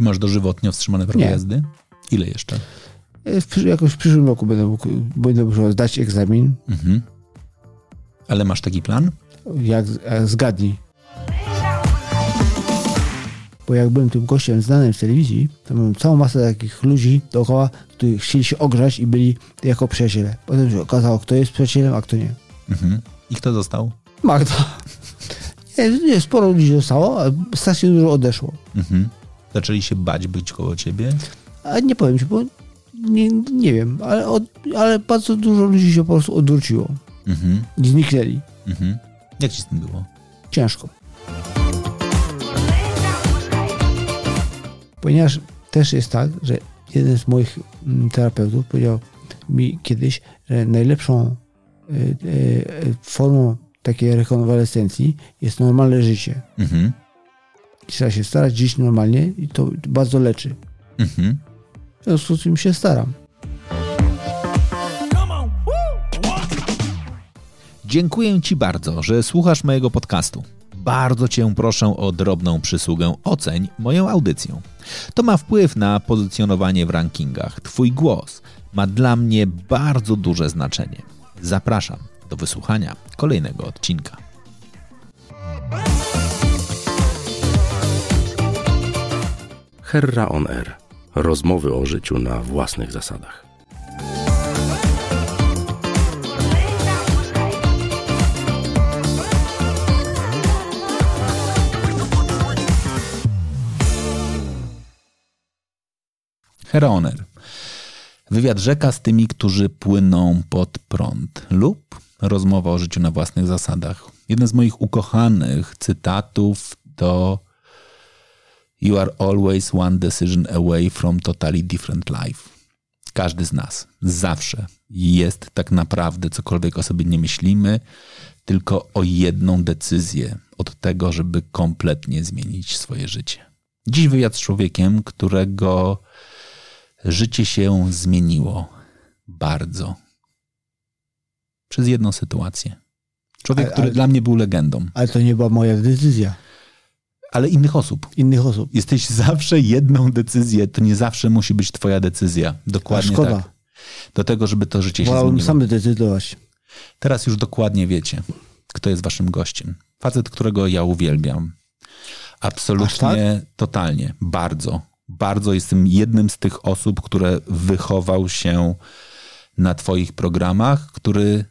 Ty masz dożywotnio wstrzymane prawo Nie. jazdy? Ile jeszcze? W, przy- jakoś w przyszłym roku będę mógł, będę musiał zdać egzamin. Mhm. Ale masz taki plan? Jak, jak zgadnij. Bo jak byłem tym gościem znanym w telewizji, to miałem całą masę takich ludzi dookoła, którzy chcieli się ogrzać i byli jako przyjaciele. Potem się okazało, kto jest przyjacielem, a kto nie. Mhm. I kto został? Magda. Nie, nie, sporo ludzi zostało, a strasznie dużo odeszło. Mhm. Zaczęli się bać być koło ciebie? A nie powiem ci, bo nie, nie wiem, ale, od, ale bardzo dużo ludzi się po prostu odwróciło Mhm. zniknęli. Mhm. Jak ci z tym było? Ciężko. Ponieważ też jest tak, że jeden z moich mm, terapeutów powiedział mi kiedyś, że najlepszą y, y, formą takiej rekonwalescencji jest normalne życie. Mhm. I trzeba się starać żyć normalnie i to bardzo leczy. Mhm. W związku z tym się staram. Dziękuję Ci bardzo, że słuchasz mojego podcastu. Bardzo Cię proszę o drobną przysługę oceń moją audycję. To ma wpływ na pozycjonowanie w rankingach. Twój głos ma dla mnie bardzo duże znaczenie. Zapraszam do wysłuchania kolejnego odcinka. Herra on Air. Rozmowy o życiu na własnych zasadach. Heroner. Wywiad rzeka z tymi, którzy płyną pod prąd lub rozmowa o życiu na własnych zasadach. Jeden z moich ukochanych cytatów to You are always one decision away from totally different life. Każdy z nas zawsze jest tak naprawdę, cokolwiek o sobie nie myślimy, tylko o jedną decyzję od tego, żeby kompletnie zmienić swoje życie. Dziś wywiad z człowiekiem, którego życie się zmieniło bardzo. Przez jedną sytuację. Człowiek, Ale- który ale- dla mnie był legendą, Ale to nie była moja decyzja. Ale innych osób. Innych osób. Jesteś zawsze jedną decyzję, to nie zawsze musi być twoja decyzja. A Dokładnie szkoda. tak. Do tego, żeby to życie się Wolałbym zmieniło. sam decydować. Teraz już dokładnie wiecie, kto jest waszym gościem. Facet, którego ja uwielbiam. Absolutnie, Aż totalnie, bardzo, bardzo jestem jednym z tych osób, które wychował się na twoich programach, który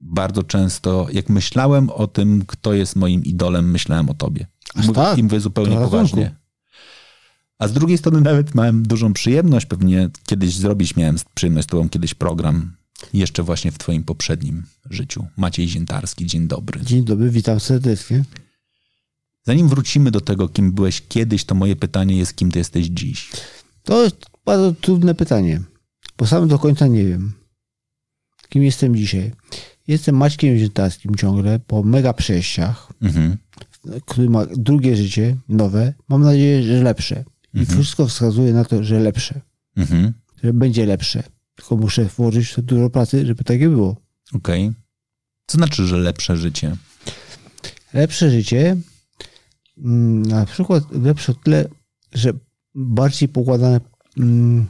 bardzo często, jak myślałem o tym, kto jest moim idolem, myślałem o tobie. Aż Mów- tak? I mówię zupełnie ratunku. poważnie. A z drugiej strony nawet miałem dużą przyjemność, pewnie kiedyś zrobić miałem przyjemność z tobą kiedyś program, jeszcze właśnie w twoim poprzednim życiu. Maciej Ziętarski, dzień dobry. Dzień dobry, witam serdecznie. Zanim wrócimy do tego, kim byłeś kiedyś, to moje pytanie jest, kim ty jesteś dziś? To jest bardzo trudne pytanie, bo sam do końca nie wiem, kim jestem dzisiaj. Jestem Maćkiem Ziętarskim ciągle po mega przejściach, Mhm. Który ma drugie życie, nowe. Mam nadzieję, że lepsze. I wszystko wskazuje na to, że lepsze. Mhm. Że będzie lepsze. Tylko muszę włożyć to dużo pracy, żeby takie było. Okej. Co znaczy, że lepsze życie? Lepsze życie, mm, na przykład lepsze o tyle, że bardziej pokładane mm,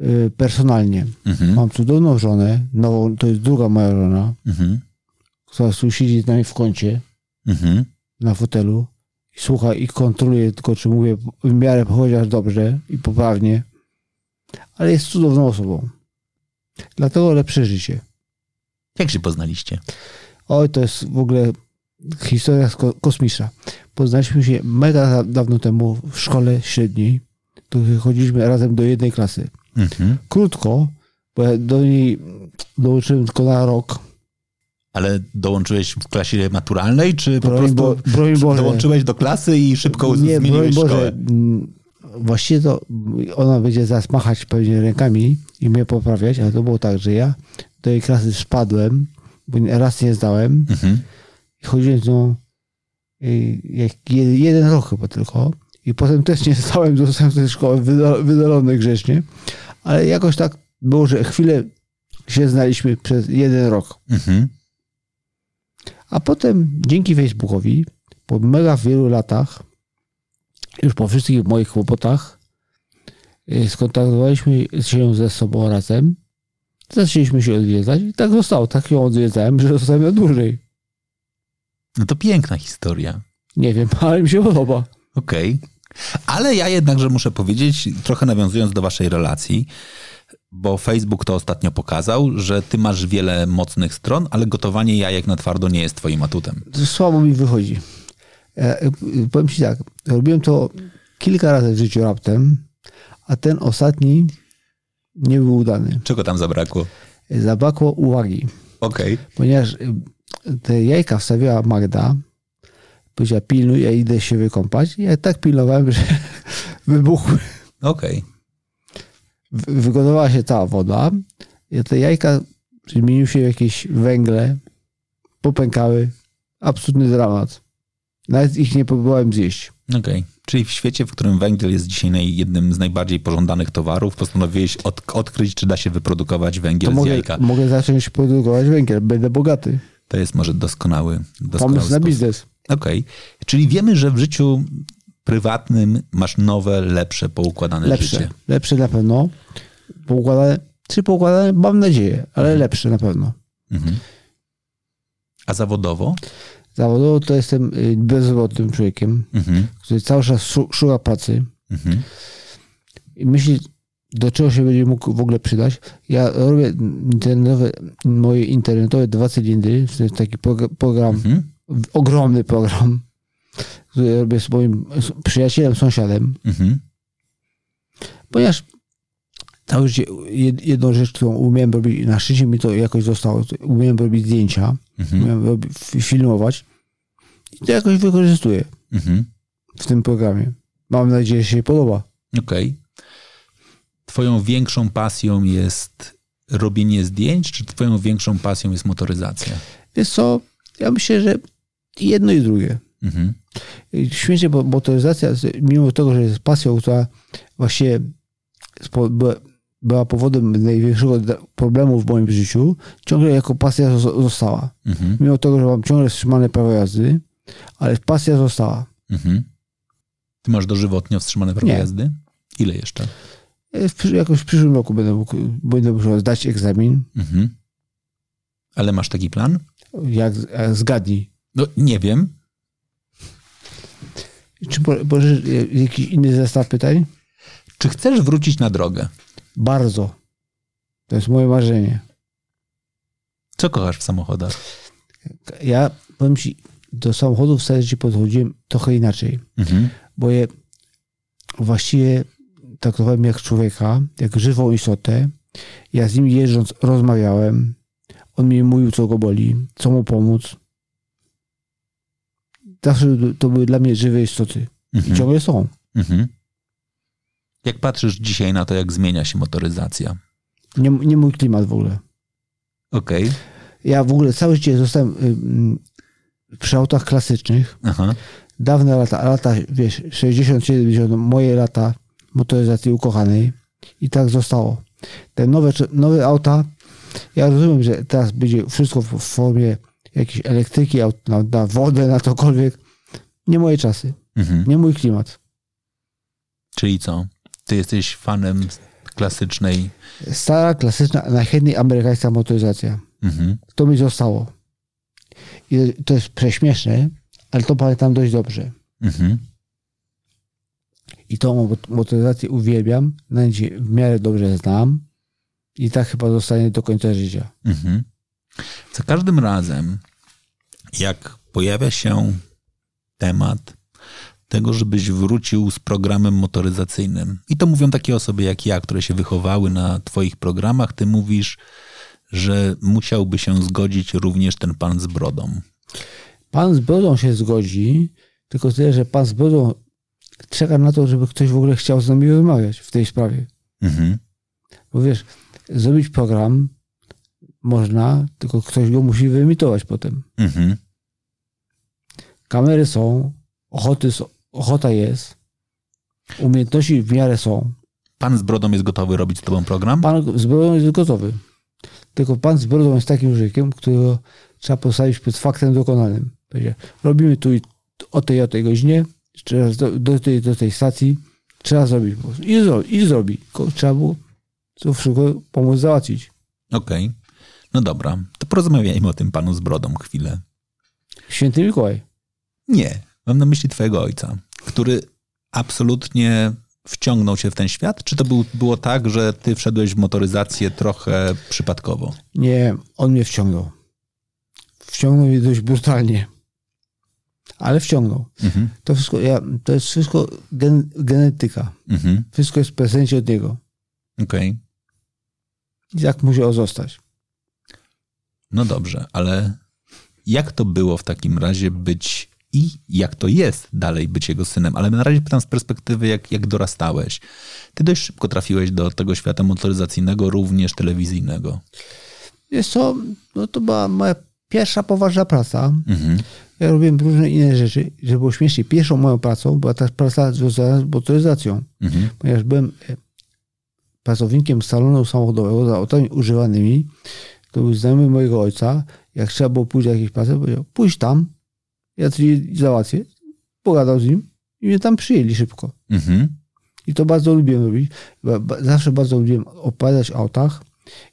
y, personalnie. Mhm. Mam cudowną żonę, nową, to jest druga moja żona, Mhm. która tu siedzi z nami w kącie, Mhm. Na fotelu i słucha i kontroluje tylko, czy mówię w miarę chociaż dobrze i poprawnie, ale jest cudowną osobą. Dlatego lepsze życie. Jak się poznaliście? Oj, to jest w ogóle historia kosmiczna. Poznaliśmy się mega da- dawno temu w szkole średniej, to chodziliśmy razem do jednej klasy. Mhm. Krótko, bo ja do niej dołączyłem tylko na rok. Ale dołączyłeś w klasie maturalnej, czy po Broń, prostu bo, broń Boże. dołączyłeś do klasy i szybko Nie, broń zmieniłeś Boże. szkołę? mm, Właściwie to ona będzie zaraz machać pewnie rękami i mnie poprawiać, ale to było tak, że ja do jej klasy spadłem, bo raz nie zdałem Mhm. i chodziłem z nią jak je- jeden rok chyba tylko i potem też nie zdałem, zostałem z tej szkoły wyda- wydalony grzecznie, ale jakoś tak było, że chwilę się znaliśmy przez jeden rok. Mhm. A potem dzięki Facebookowi po mega wielu latach już po wszystkich moich kłopotach y, skontaktowaliśmy się ze sobą razem. Zaczęliśmy się odwiedzać i tak zostało. Tak ją odwiedzałem, że zostałem na dłużej. No to piękna historia. Nie wiem, ale mi się podoba. Okej. Ale ja jednakże muszę powiedzieć, trochę nawiązując do waszej relacji, bo Facebook to ostatnio pokazał, że ty masz wiele mocnych stron, ale gotowanie jajek na twardo nie jest twoim atutem. Słabo mi wychodzi. E, e, powiem ci tak, robiłem to kilka razy w życiu raptem, a ten ostatni nie był udany. Czego tam zabrakło? Zabrakło uwagi, Okej. ponieważ y, te jajka wstawiała Magda, powiedziała pilnuj, ja idę się wykąpać. Ja tak pilnowałem, że wybuchły. Okej. Wy- Wygotowała się cała woda. I te jajka zmieniły się w jakieś węgle, popękały. Absolutny dramat. Nawet ich nie próbowałem zjeść. Okej. Czyli w świecie, w którym węgiel jest dzisiaj jednym z najbardziej pożądanych towarów, postanowiłeś od, odkryć, czy da się wyprodukować węgiel To z mogę, jajka. mogę zacząć produkować węgiel. Będę bogaty. To jest może doskonały, doskonały Pomysł na sposób. biznes. Okej. Czyli wiemy, że w życiu prywatnym masz nowe, lepsze, poukładane Lepsze. życie. Lepsze na pewno. Poukładane, czy poukładane? Mam nadzieję, ale lepsze na pewno. Mhm. A zawodowo? Zawodowo to jestem y, bezrobotnym człowiekiem, Mhm. który cały czas szu- szuka pracy Mhm. i myśli, do czego się będzie mógł w ogóle przydać. Ja robię internetowe, moje internetowe dwa cylindry, to jest taki progr- program, Mhm. ogromny program, który robię z moim przyjacielem, sąsiadem, Mhm. ponieważ życie jed- jedną rzecz, którą umiałem robić, na szczęście mi to jakoś zostało, to umiałem robić zdjęcia, Mhm. umiałem robić, filmować i to jakoś wykorzystuję Mhm. w tym programie. Mam nadzieję, że się podoba. Okej. Twoją większą pasją jest robienie zdjęć, czy twoją większą pasją jest motoryzacja? Wiesz co, ja myślę, że jedno i drugie. Mhm. Śmiesznie, bo motoryzacja, mimo tego, że jest pasją, która właściwie spo- była, powodem największego problemu w moim życiu, ciągle jako pasja zo- została. Mhm. Mimo tego, że mam ciągle wstrzymane prawo jazdy, ale pasja została. Mhm. Ty masz dożywotnio wstrzymane prawo Nie. jazdy? Ile jeszcze? W, przy- jakoś w przyszłym roku będę mógł, będę musiał zdać egzamin. Mhm. Ale masz taki plan? Jak, jak zgadnij. No nie wiem. Czy możesz e, jakiś inny zestaw pytań? Czy chcesz wrócić na drogę? Bardzo. To jest moje marzenie. Co kochasz w samochodach? Ja powiem ci, do samochodów ci podchodziłem trochę inaczej, Mhm. bo je właściwie traktowałem jak człowieka, jak żywą istotę. Ja z nim jeżdżąc rozmawiałem. On mi mówił, co go boli, co mu pomóc. Zawsze to były dla mnie żywe istoty. I Mhm. ciągle są. Mhm. Jak patrzysz dzisiaj na to, jak zmienia się motoryzacja? Nie, nie mój klimat w ogóle. Okej. Ja w ogóle całe życie zostałem y, mm, przy autach klasycznych. Aha. Dawne lata, lata, wiesz, 60, 70, moje lata motoryzacji ukochanej. I tak zostało. Te nowe, nowe auta, ja rozumiem, że teraz będzie wszystko w formie jakiejś elektryki, na, na wodę, na cokolwiek. Nie moje czasy, Mhm. nie mój klimat. Czyli co? Ty jesteś fanem klasycznej. Stara, klasyczna, najchętniej amerykańska motoryzacja. Mhm. To mi zostało. I to jest prześmieszne, ale to pamiętam dość dobrze. Mhm. I tą mot- motoryzację uwielbiam, w miarę dobrze znam i tak chyba zostanie do końca życia. Mhm. Za każdym razem, jak pojawia się temat tego, żebyś wrócił z programem motoryzacyjnym, i to mówią takie osoby jak ja, które się wychowały na Twoich programach, ty mówisz, że musiałby się zgodzić również ten pan z brodą. Pan z brodą się zgodzi, tylko tyle, że pan z brodą czeka na to, żeby ktoś w ogóle chciał z nami rozmawiać w tej sprawie. Mhm. Bo wiesz, zrobić program można, tylko ktoś go musi wyemitować potem. Mhm. Kamery są, ochoty, ochota jest, umiejętności w miarę są. Pan z brodą jest gotowy robić z tobą program? Pan z brodą jest gotowy. Tylko pan z brodą jest takim człowiekiem, którego trzeba postawić przed faktem dokonanym. Robimy tu i o tej o tej godzinie, Trzeba do, do, tej, do tej stacji trzeba zrobić. I, zro, i zrobi. Trzeba było to wszystko pomóc załatwić. Okej. No dobra, to porozmawiajmy o tym panu z brodą chwilę. Święty Mikołaj. Nie, mam na myśli twojego ojca, który absolutnie wciągnął się w ten świat? Czy to był, było tak, że ty wszedłeś w motoryzację trochę przypadkowo? Nie, on mnie wciągnął. Wciągnął mnie dość brutalnie. Ale wciągnął. Mhm. To wszystko, ja, to jest wszystko gen, genetyka. Mhm. Wszystko jest w prezencie od niego. Okej. I tak musiał zostać. No dobrze, ale jak to było w takim razie być i jak to jest dalej być jego synem? Ale na razie pytam z perspektywy, jak, jak dorastałeś. Ty dość szybko trafiłeś do tego świata motoryzacyjnego, również telewizyjnego. Jest to, no to była moja pierwsza poważna praca. Mhm. Ja robiłem różne inne rzeczy, żeby było śmiesznie. Pierwszą moją pracą była ta praca związana z motoryzacją, Mhm. ponieważ byłem e, pracownikiem salonu samochodowego za autami używanymi. To był znajomy mojego ojca. Jak trzeba było pójść do jakiejś pracy, powiedział, pójdź tam, ja ci załatwię. Pogadał z nim i mnie tam przyjęli szybko. Mhm. I to bardzo lubiłem robić. Zawsze bardzo lubiłem opowiadać o autach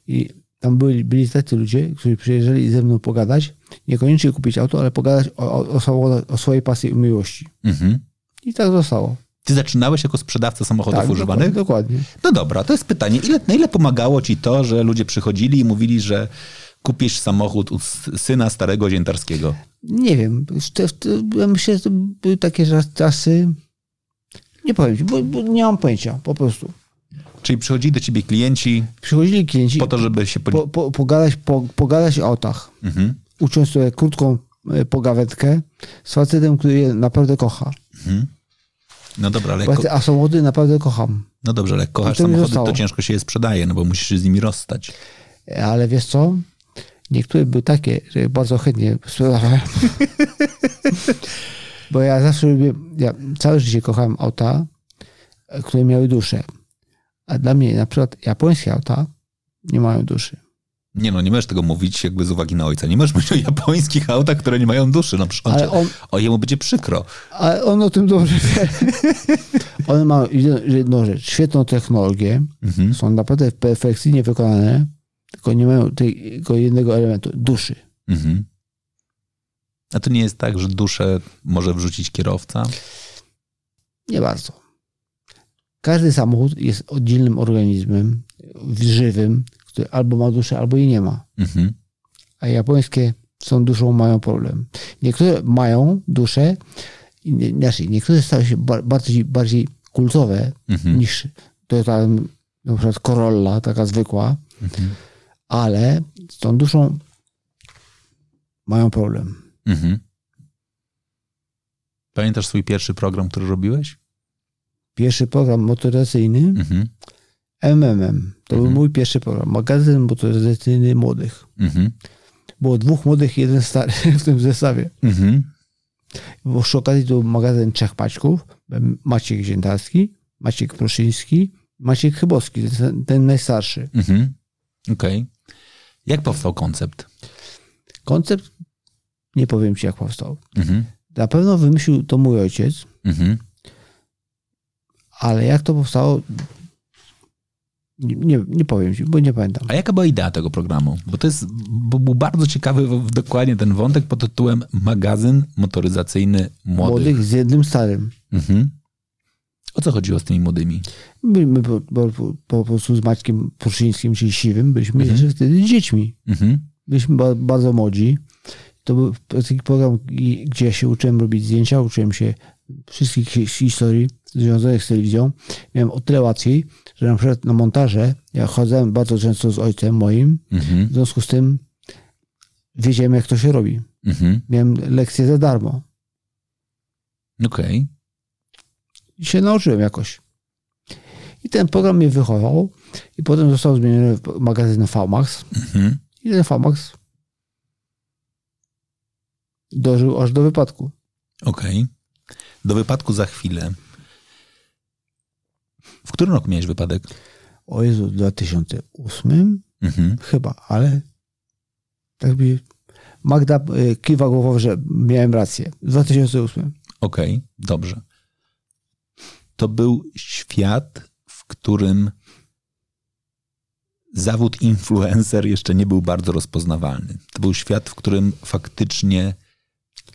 i tam byli, byli tacy ludzie, którzy przyjeżdżali ze mną pogadać, niekoniecznie kupić auto, ale pogadać o, o, o, o swojej pasji i miłości. Mhm. I tak zostało. Ty zaczynałeś jako sprzedawca samochodów tak, używanych? Dokładnie. No dobra, to jest pytanie. Ile, na ile pomagało ci to, że ludzie przychodzili i mówili, że kupisz samochód u syna starego ziętarskiego? Nie wiem. Ja myślę, że były takie czas- czasy. Nie powiem ci, bo, bo nie mam pojęcia, po prostu. Czyli przychodzili do ciebie klienci Przychodzili klienci po to, żeby się... po, po, pogadać, po, pogadać o autach. Mhm. Ucząc sobie krótką e, pogawędkę z facetem, który je naprawdę kocha. No dobra, ale Bo ja te- samochody naprawdę kocham. no dobrze, ale jak kochasz samochody, to ciężko się je sprzedaje, no bo musisz się z nimi rozstać. Ale wiesz co? Niektóre były takie, że bardzo chętnie sprzedawałem. Bo ja zawsze lubię, ja całe życie kochałem auta, które miały duszę. A dla mnie na przykład japońskie auta nie mają duszy. Nie no, nie możesz tego mówić jakby z uwagi na ojca. Nie możesz mówić o japońskich autach, które nie mają duszy. No on, cię- on, o jemu będzie przykro. ale on o tym dobrze wie. One mają jedno- jedną rzecz, świetną technologię, Mhm. są naprawdę perfekcyjnie wykonane, tylko nie mają tego jednego elementu, duszy. Mhm. A to nie jest tak, że duszę może wrzucić kierowca? Nie bardzo. Każdy samochód jest oddzielnym organizmem, żywym, który albo ma duszę, albo jej nie ma. Mhm. A japońskie z tą duszą mają problem. Niektóre mają duszę, inaczej, niektóre stały się ba- bardziej, bardziej kultowe Mhm. niż to tam na przykład Corolla, taka zwykła, Mhm. ale z tą duszą mają problem. Mhm. Pamiętasz swój pierwszy program, który robiłeś? Pierwszy program motoryzacyjny Mhm. MMM. To był Mhm. mój pierwszy program. Magazyn motoryzacyjny młodych. Mhm. Było dwóch młodych, jeden stary w tym zestawie. Mhm. Bo przy okazji to był magazyn trzech paćków. Maciek Ziętarski, Maciek Proszyński, Maciek Chybowski, ten, ten najstarszy. Mhm. Okej. Jak powstał koncept? Koncept, nie powiem ci jak powstał. Mhm. Na pewno wymyślił to mój ojciec, Mhm. ale jak to powstało, nie, nie, powiem ci, bo nie pamiętam. A jaka była idea tego programu? Bo to jest, bo był bardzo ciekawy dokładnie ten wątek pod tytułem magazyn motoryzacyjny młodych. Młodych z jednym starym. Mhm. O co chodziło z tymi młodymi? Byliśmy po, po, po, po prostu z Maćkiem Pruszyńskim, czyli Siwym, byliśmy Mhm. jeszcze wtedy dziećmi. Mhm. Byliśmy ba, bardzo młodzi. To był taki program, gdzie ja się uczyłem robić zdjęcia, uczyłem się wszystkich hi- historii związanych z telewizją. Miałem o tyle łatwiej, że na przykład na montaże ja chodzałem bardzo często z ojcem moim, Mhm. w związku z tym wiedziałem, jak to się robi. Mhm. Miałem lekcje za darmo. Okej. I się nauczyłem jakoś. I ten program mnie wychował i potem został zmieniony w magazyn VMAX. Mhm. I ten VMAX dożył aż do wypadku. Okej. Do wypadku za chwilę. W którym roku miałeś wypadek? O Jezu, w 2008 Mhm. chyba, ale tak by Magda y, kiwa głową, że miałem rację. W 2008. Okej, dobrze. to był świat, w którym zawód influencer jeszcze nie był bardzo rozpoznawalny. To był świat, w którym faktycznie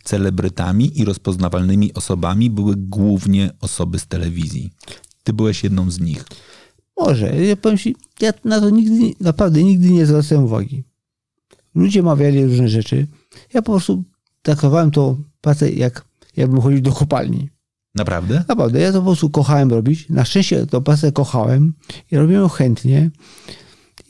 celebrytami i rozpoznawalnymi osobami były głównie osoby z telewizji. Ty byłeś jedną z nich. Może. Ja powiem ci, ja na to nigdy, naprawdę nigdy nie zwracałem uwagi. Ludzie mawiali różne rzeczy. Ja po prostu traktowałem to pracę jak jakbym chodził do kopalni. Naprawdę? Naprawdę, ja to po prostu kochałem robić. Na szczęście to pracę kochałem i robiłem ją chętnie.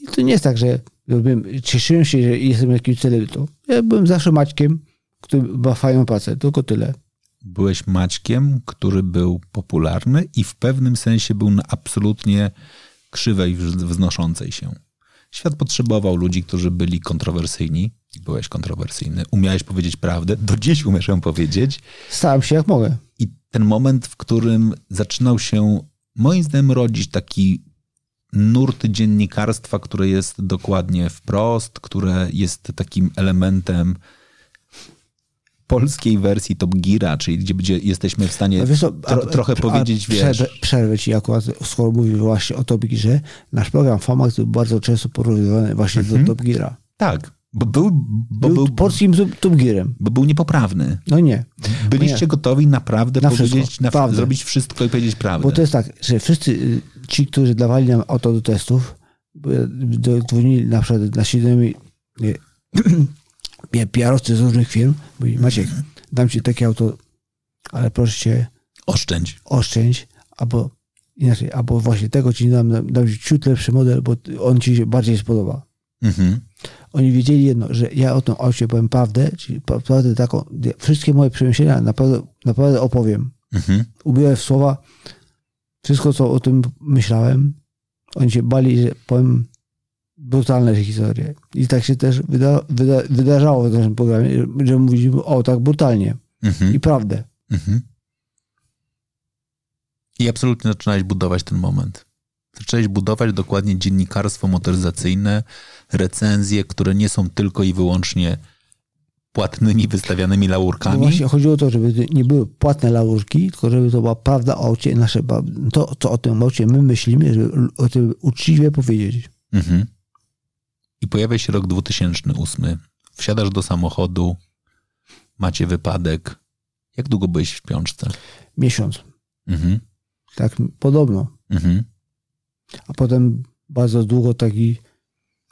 I to nie jest tak, że robiłem, cieszyłem się, że jestem jakimś celebrytą. Ja byłem zawsze Maćkiem, który ma fajną pracę, tylko tyle. Byłeś Maćkiem, który był popularny i w pewnym sensie był na absolutnie krzywej wznoszącej się. Świat potrzebował ludzi, którzy byli kontrowersyjni. Byłeś kontrowersyjny. Umiałeś powiedzieć prawdę. Do dziś umiesz ją powiedzieć. Stałem się jak mogę. I ten moment, w którym zaczynał się, moim zdaniem, rodzić taki nurt dziennikarstwa, które jest dokładnie wprost, które jest takim elementem polskiej wersji Top Geara, czyli gdzie, gdzie jesteśmy w stanie co, tro, trochę a, powiedzieć, a, wiesz... Przerwę, przerwę ci akurat, skoro mówisz właśnie o Top Gearze, nasz program Famax był bardzo często porównywany właśnie mhm. do Top Geara. Tak, bo był, bo był, był polskim Top Gearem. Bo był niepoprawny. No nie. Byliście nie. gotowi naprawdę na powiedzieć, na, zrobić wszystko i powiedzieć prawdę. Bo to jest tak, że wszyscy y, ci, którzy dawali nam auto do testów, dzwonili na przykład na siedmiu PR-owcy z różnych firm, mówi Maciek, dam ci takie auto, ale proszę cię... Oszczędź. Oszczędź, albo inaczej, albo właśnie tego ci dam, dam ci ciut lepszy model, bo on ci się bardziej spodoba. Mhm. Oni wiedzieli jedno, że ja o tym aucie powiem prawdę, czyli prawdę taką, wszystkie moje przemyślenia naprawdę, naprawdę opowiem. Mhm. Ubiorę w słowa wszystko, co o tym myślałem. Oni się bali, że powiem brutalne historie. I tak się też wyda, wyda, wydarzało w naszym programie, że mówiliśmy o tak brutalnie. Mhm. I prawdę. Mhm. I absolutnie zaczynałeś budować ten moment. Zaczęłeś budować dokładnie dziennikarstwo motoryzacyjne, recenzje, które nie są tylko i wyłącznie płatnymi, wystawianymi laurkami. No właśnie chodziło o to, żeby nie były płatne laurki, tylko żeby to była prawda o aucie, nasze, to, co o tym aucie my myślimy, żeby o tym uczciwie powiedzieć. Mhm. I pojawia się rok 2008. Wsiadasz do samochodu, macie wypadek. Jak długo byłeś w śpiączce? Miesiąc. Mhm. Tak, podobno. Mhm. A potem bardzo długo taki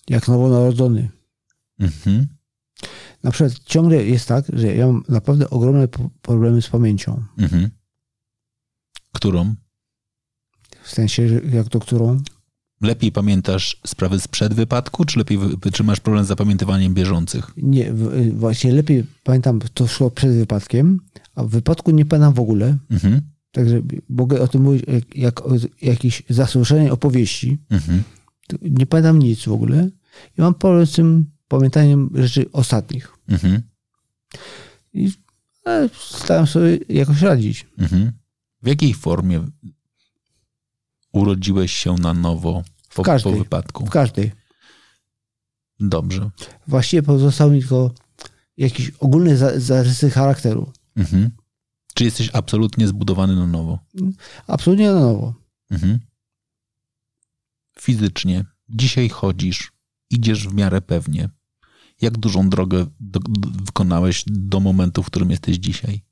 jak nowonarodzony. Mhm. Na przykład ciągle jest tak, że ja mam naprawdę ogromne problemy z pamięcią. Mhm. Którą? W sensie, jak to którą? Lepiej pamiętasz sprawy sprzed wypadku, czy lepiej czy masz problem z zapamiętywaniem bieżących? Nie, właśnie lepiej pamiętam to szło przed wypadkiem, a w wypadku nie pamiętam w ogóle. Mhm. Także mogę o tym mówić jak, jak o jakiejś opowieści. Mhm. Nie pamiętam nic w ogóle. I mam problem z tym pamiętaniem rzeczy ostatnich. Mhm. I ale starałem sobie jakoś radzić. Mhm. W jakiej formie urodziłeś się na nowo po, każdej, po wypadku? W każdej. Dobrze. Właściwie pozostały mi tylko jakieś ogólne zarysy charakteru. Mhm. Czy jesteś absolutnie zbudowany na nowo? Absolutnie na nowo. Mhm. Fizycznie. Dzisiaj chodzisz, idziesz w miarę pewnie. Jak dużą drogę do, do, wykonałeś do momentu, w którym jesteś dzisiaj?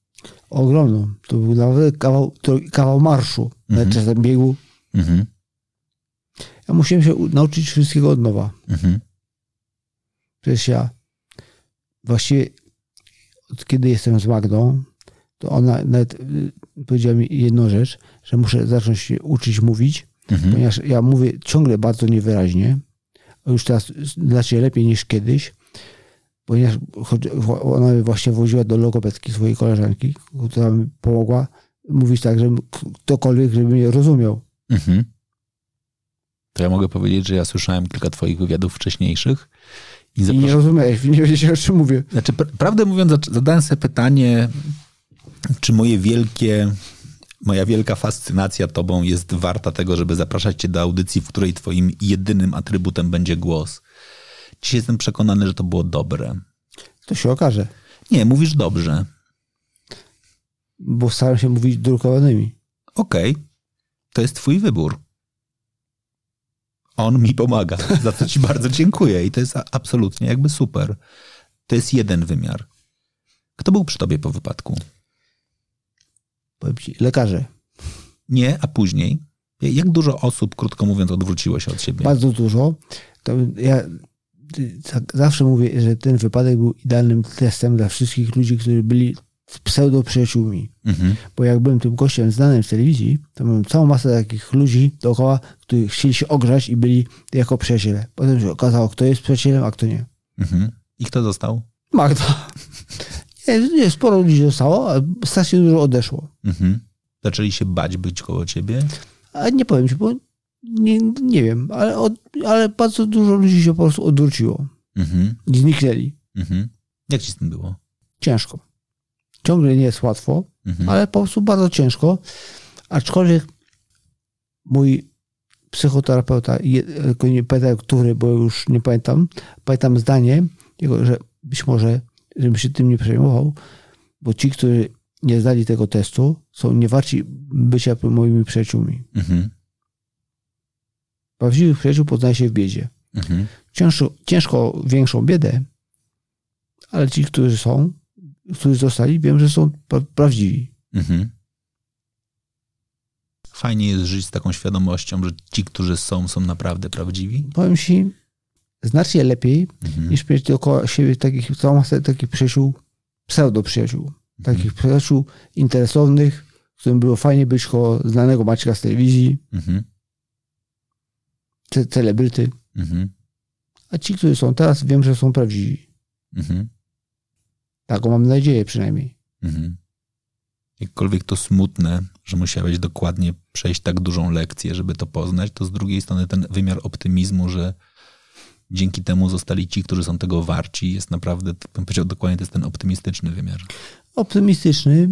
Ogromną. To był nawet kawał, to, kawał marszu mhm. czasem biegu. Mhm. Ja musiałem się nauczyć wszystkiego od nowa. Mhm. Przecież ja właściwie od kiedy jestem z Magdą, to ona nawet y, powiedziała mi jedną rzecz, że muszę zacząć się uczyć mówić, mhm. ponieważ ja mówię ciągle bardzo niewyraźnie. Już teraz znacznie lepiej niż kiedyś, ponieważ ona właśnie woziła do logopedki swojej koleżanki, która mi pomogła mówić tak, żeby ktokolwiek, żeby mnie rozumiał. Mhm. To ja mogę powiedzieć, że ja słyszałem kilka twoich wywiadów wcześniejszych i, I nie rozumiałeś, nie wiedziałeś o czym mówię. Znaczy, prawdę mówiąc, zadałem sobie pytanie, czy moje wielkie, moja wielka fascynacja tobą jest warta tego, żeby zapraszać cię do audycji, w której twoim jedynym atrybutem będzie głos. Dzisiaj jestem przekonany, że to było dobre. To się okaże. Nie, mówisz dobrze. Bo staram się mówić drukowanymi. Okej. Okay. To jest twój wybór. On mi pomaga, za co ci bardzo dziękuję i to jest absolutnie jakby super. To jest jeden wymiar. Kto był przy tobie po wypadku? Powiem ci, lekarze. Nie, a później? Jak dużo osób, krótko mówiąc, odwróciło się od siebie? Bardzo dużo. To ja y, zawsze mówię, że ten wypadek był idealnym testem dla wszystkich ludzi, którzy byli pseudo przyjaciółmi. Mhm. Bo jak byłem tym gościem znanym z telewizji, to miałem całą masę takich ludzi dookoła, którzy chcieli się ogrzać i byli jako przyjaciele. Potem się okazało, kto jest przyjacielem, a kto nie. Mhm. I kto został? Magda. Nie, nie, sporo ludzi zostało, a strasznie dużo odeszło. Mhm. Zaczęli się bać być koło ciebie? A nie powiem ci, bo nie, nie wiem, ale, od, ale bardzo dużo ludzi się po prostu odwróciło. Mhm. I zniknęli. Mhm. Jak ci z tym było? Ciężko. Ciągle nie jest łatwo, Mhm. ale po prostu bardzo ciężko. Aczkolwiek mój psychoterapeuta, tylko nie pamiętam który, bo już nie pamiętam, pamiętam zdanie jego, że być może, żebym się tym nie przejmował, bo ci, którzy nie zdali tego testu, są niewarci bycia moimi przyjaciółmi. Mhm. Prawdziwych przyjaciół poznaje się w biedzie. Mhm. Ciężko, ciężko większą biedę, ale ci, którzy są, którzy zostali, wiem, że są pra- prawdziwi. Mhm. Fajnie jest żyć z taką świadomością, że ci, którzy są, są naprawdę prawdziwi. Powiem ci, znacznie lepiej Mhm. niż mieć dookoła siebie takich, całą masę takich przyjaciół, pseudo przyjaciół. Takich przyjaciół interesownych, z którym było fajnie być koło znanego Maćka z telewizji, Mhm. ce- celebryty. Mhm. A ci, którzy są teraz, wiem, że są prawdziwi. Mhm. Taką mam nadzieję przynajmniej. Mhm. Jakkolwiek to smutne, że musiałeś dokładnie przejść tak dużą lekcję, żeby to poznać, to z drugiej strony ten wymiar optymizmu, że dzięki temu zostali ci, którzy są tego warci, jest naprawdę, bym powiedział dokładnie, to jest ten optymistyczny wymiar. Optymistyczny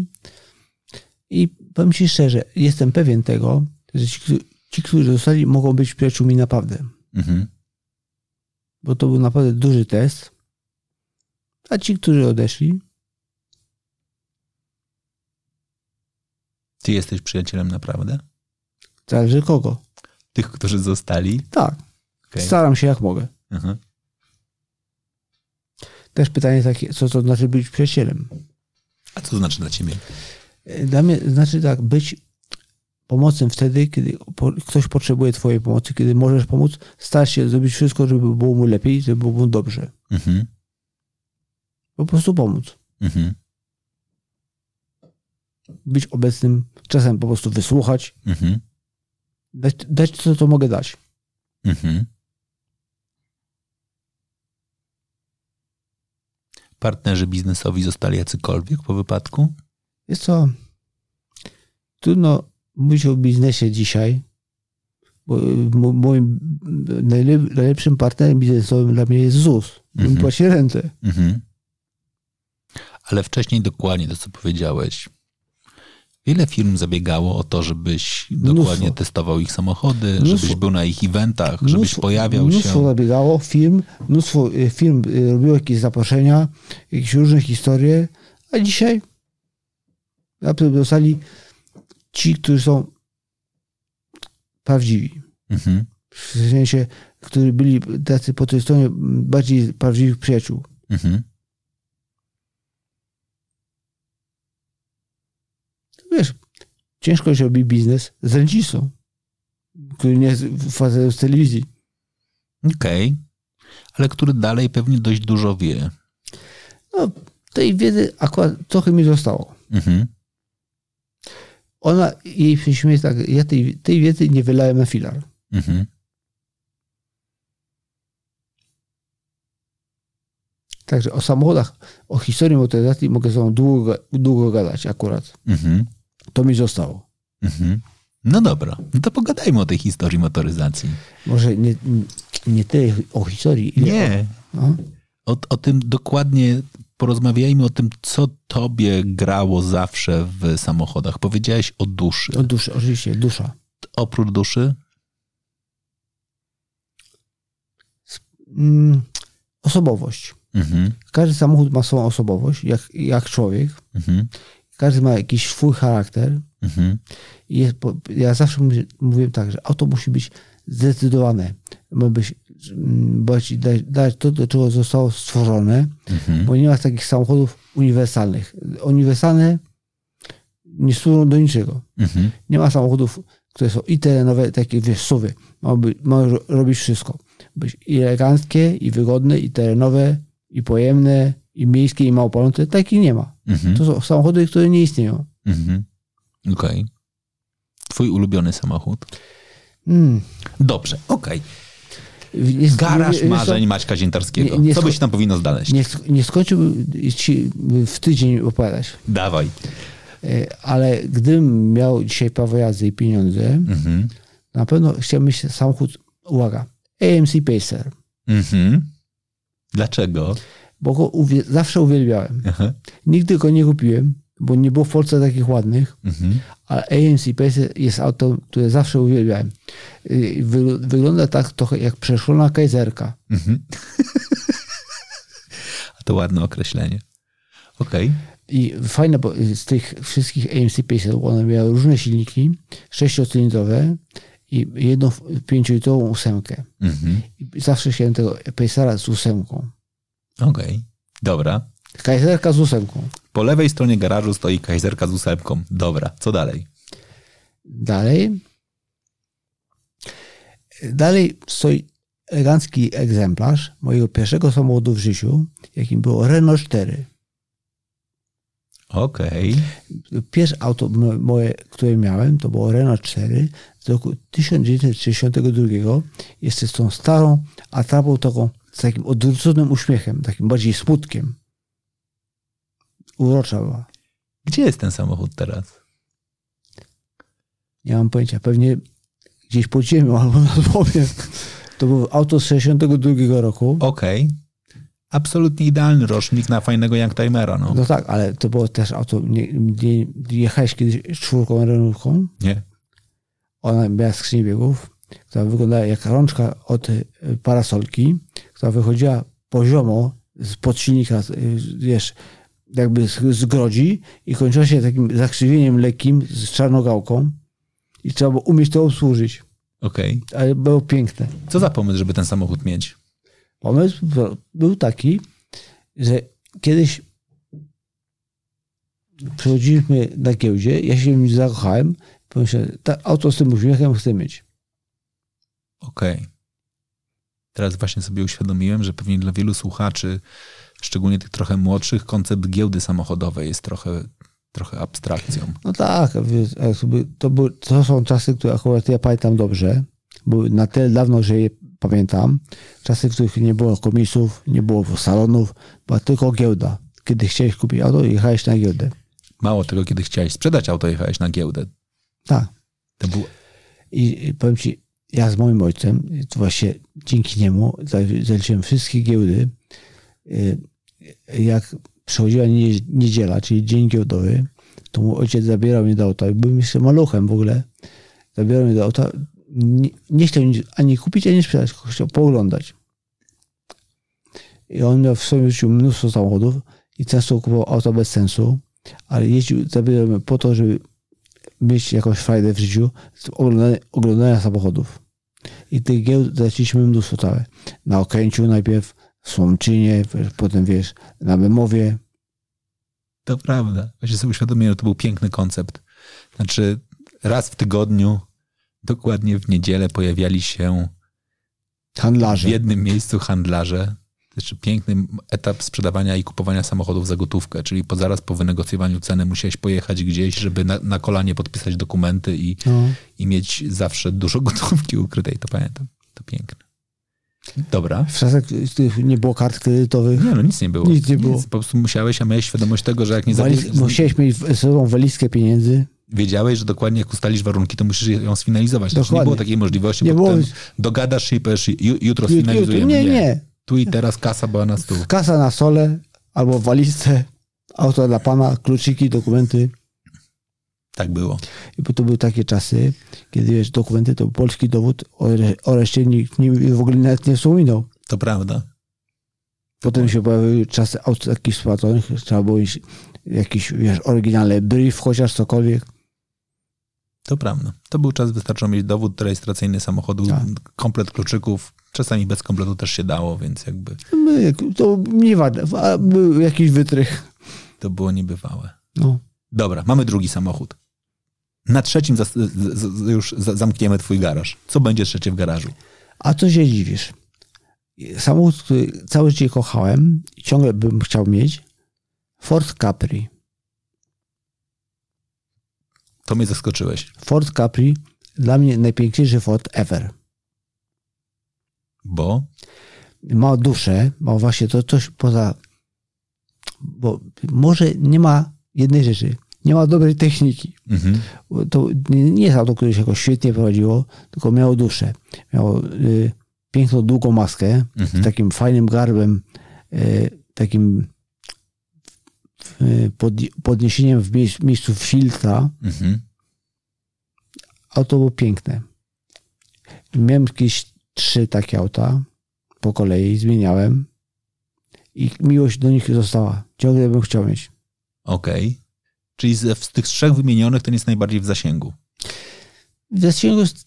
i powiem ci szczerze, jestem pewien tego, że ci, którzy- ci którzy zostali, mogą być przyjaciółmi naprawdę. Mhm. Bo to był naprawdę duży test. A ci, którzy odeszli, Ty jesteś przyjacielem naprawdę? zależy kogo. Tych, którzy zostali? Tak, Okej. staram się jak mogę. Mhm. Też pytanie takie, co to znaczy być przyjacielem? A co to znaczy dla ciebie? Dla mnie znaczy tak, być pomocnym wtedy, kiedy ktoś potrzebuje twojej pomocy, kiedy możesz pomóc, starać się zrobić wszystko, żeby było mu lepiej, żeby było mu dobrze. Mhm. Po prostu pomóc. Mhm. Być obecnym, czasem po prostu wysłuchać, Mhm. dać, dać co to mogę dać. Mhm. Partnerzy biznesowi zostali jacykolwiek po wypadku? Jest co, trudno mówić o biznesie dzisiaj, bo mo- moim najlep- najlepszym partnerem biznesowym dla mnie jest ZUS. Mhm. Mhm. Płaci rentę. Mhm. Ale wcześniej dokładnie to, co powiedziałeś. Wiele firm zabiegało o to, żebyś dokładnie Mnóstwo. testował ich samochody, Mnóstwo. żebyś był na ich eventach, żebyś Mnóstwo- pojawiał mnóstwo się. zabiegało firm, mnóstwo y, firm y, robiło jakieś zaproszenia, jakieś różne historie, a dzisiaj naprawdę dostali ci, którzy są prawdziwi. Mhm. W sensie, którzy byli tacy po tej stronie bardziej prawdziwych przyjaciół. Mhm. Wiesz, ciężko się robi biznes z rencistą, który nie jest facetem z telewizji. Okej. Ale który dalej pewnie dość dużo wie. No, tej wiedzy akurat trochę mi zostało. Mhm. Ona, jej się śmieje tak, ja tej, tej wiedzy nie wylałem na filar. Mhm. Także o samochodach, o historii motoryzacji mogę z długo, długo gadać akurat. Mhm. To mi zostało. Mhm. No dobra, no to pogadajmy o tej historii motoryzacji. Może nie, nie tyle o historii, ile Nie. O, no, O, o tym dokładnie porozmawiajmy o tym, co tobie grało zawsze w samochodach. Powiedziałeś o duszy. o duszy, oczywiście, dusza. Oprócz duszy? Mm, osobowość. Mhm. Każdy samochód ma swoją osobowość, jak, jak człowiek. Mhm. Każdy ma jakiś swój charakter. Mhm. I Jest, ja zawsze mówię, mówię tak, że auto musi być zdecydowane. Ma być, mm, być, dać, dać to, do czego zostało stworzone, Mhm. bo nie ma takich samochodów uniwersalnych. Uniwersalne nie służą do niczego. Mhm. Nie ma samochodów, które są i terenowe, takie wiesz, suwy. Ma, być, robić wszystko. Być i eleganckie, i wygodne, i terenowe, i pojemne, i miejskie, i małopolące. Takich nie ma. Mhm. To są samochody, które nie istnieją. Mhm. Okej. Twój ulubiony samochód? Mm. Dobrze, okej. Nie, Garaż co? marzeń Maćka Ziętarskiego. Nie- nie Co byś tam powinno znaleźć? Nie, nie skończyłbym ci w tydzień opowiadać, Dawaj. E, ale gdybym miał dzisiaj prawo jazdy i pieniądze, Mhm. na pewno chciałbym mieć samochód, uwaga, AMC Pacer, Mhm. Dlaczego? Bo go uwie- zawsze uwielbiałem. Aha. Nigdy go nie kupiłem, bo nie było w Polsce takich ładnych, Mhm. ale AMC Pacer jest auto, które zawsze uwielbiałem. Y, Wy, wygląda tak trochę jak przeszkolona kajzerka. Mhm. A to ładne określenie. Okej. I fajne, bo z tych wszystkich AMC Pacer, one miały różne silniki, sześciocylindrowe i jedną pięciolitrową ósemkę. Mhm. I zawsze chciałem tego Pacera z ósemką. Okej. Dobra. Kajzerka z ósemką. Po lewej stronie garażu stoi kajzerka z ósemką. Dobra, co dalej? Dalej. Dalej stoi elegancki egzemplarz mojego pierwszego samochodu w życiu, jakim było Renault 4. Okej. Pierwsze auto mo- moje, które miałem, to było Renault 4 z roku 1962. Jeszcze z tą starą atrapą taką, z takim odwróconym uśmiechem, takim bardziej smutkiem. Urocza była. Gdzie jest ten samochód teraz? Nie mam pojęcia. Pewnie gdzieś pod ziemią albo na złomie. To było auto z 62 roku. Okej. Absolutnie idealny rocznik na fajnego Youngtimera, no. No tak, ale to było też auto. Nie, nie, jechałeś kiedyś czwórką Renaultką. Nie? Ona miała skrzynię biegów, która wyglądała jak rączka od parasolki, która wychodziła poziomo z pod silnika, wiesz, jakby z, grodzi i kończyła się takim zakrzywieniem lekkim z czarną gałką i trzeba było umieć to obsłużyć. Okej. Ale było piękne. Co za pomysł, żeby ten samochód mieć? Pomysł był- taki, że kiedyś przychodziliśmy na giełdzie, ja się nim zakochałem, pomyślałem, tak, auto z tym uśmiechem chcę mieć. Okej. Teraz właśnie sobie uświadomiłem, że pewnie dla wielu słuchaczy, szczególnie tych trochę młodszych, koncept giełdy samochodowej jest trochę, trochę abstrakcją. No tak, wiesz, to, były, to są czasy, które akurat ja pamiętam dobrze. Były na tyle dawno, że je pamiętam. Czasy, w których nie było komisów, nie było salonów, była tylko giełda. Kiedy chciałeś kupić auto, jechałeś na giełdę. Mało tego, kiedy chciałeś sprzedać auto, jechałeś na giełdę. Tak. To był... I i powiem ci, ja z moim ojcem, to właśnie dzięki niemu za- zaliczyłem wszystkie giełdy. Y, Jak przychodziła nie- niedziela, czyli dzień giełdowy, to mój ojciec zabierał mnie do auta. Byłem jeszcze maluchem w ogóle. Zabierał mnie do auta. Nie, nie chciał ani kupić, ani sprzedać, chciał pooglądać. I on miał w swoim życiu mnóstwo samochodów i często kupował auta bez sensu, ale jeździł, zabierał mnie po to, żeby mieć jakąś frajdę w życiu z oglądania, oglądania samochodów. I tych giełd zaczęliśmy mnóstwo całe. Na Okęciu najpierw, w Słomczynie, potem wiesz, na Bemowie. To prawda. Właśnie sobie uświadomiłem, że to był piękny koncept. Znaczy, raz w tygodniu, dokładnie w niedzielę, pojawiali się w Handlarze. jednym miejscu handlarze. Jeszcze piękny etap sprzedawania i kupowania samochodów za gotówkę, czyli po, zaraz po wynegocjowaniu ceny musiałeś pojechać gdzieś, żeby na, na kolanie podpisać dokumenty i, No. i mieć zawsze dużo gotówki ukrytej. To pamiętam. To piękne. Dobra. W czasach, nie było kart kredytowych, Nie, no nic nie było. Nic nie było. Po prostu musiałeś, a miałeś świadomość tego, że jak nie waliz, zabierzesz, musiałeś mieć sobą walizkę pieniędzy. wiedziałeś, że dokładnie jak ustalisz warunki, to musisz ją sfinalizować. Znaczy, nie było takiej możliwości, Nie bo było- dogadasz się i powiesz, ju, jutro Jutro- sfinalizujemy. Nie, nie. Tu i teraz kasa była na stół. Kasa na sole albo w walizce, auto dla pana, kluczyki, dokumenty. Tak było. I bo to były takie czasy, kiedy wiesz, dokumenty to był polski dowód, o, re- o reszcie nikt nie, w ogóle nawet nie wspominał. To prawda. Potem się pojawiły czasy aut takich spłaconych, trzeba było mieć jakiś, wiesz, oryginalny brief, chociaż cokolwiek. To prawda. To był czas, wystarczyło mieć dowód rejestracyjny samochodu, Tak. komplet kluczyków. Czasami bez kompletu też się dało, więc jakby jak- To nie ważne, a był jakiś wytrych. to było niebywałe. No. Dobra, mamy drugi samochód. Na trzecim zas- z- z- już za- zamkniemy twój garaż. Co będzie trzecie w garażu? A co się dziwisz? Samochód, który całe życie kochałem i ciągle bym chciał mieć, Ford Capri. To mnie zaskoczyłeś, Ford Capri dla mnie najpiękniejszy Ford ever. Bo Ma duszę, ma właśnie to coś poza... Bo może nie ma jednej rzeczy. Nie ma dobrej techniki. mhm, To nie, nie jest auto, które się jakoś świetnie prowadziło, tylko miało duszę. Miało y, piękną, długą maskę mhm. z takim fajnym garbem, y, takim y, pod, podniesieniem w miejsc, miejscu filtra. Mhm. Auto było piękne. Miałem jakieś trzy takie auta po kolei, zmieniałem i miłość do nich została. Ciągle bym chciał mieć. Okej. Czyli z, z tych trzech wymienionych ten jest najbardziej w zasięgu. W zasięgu jest...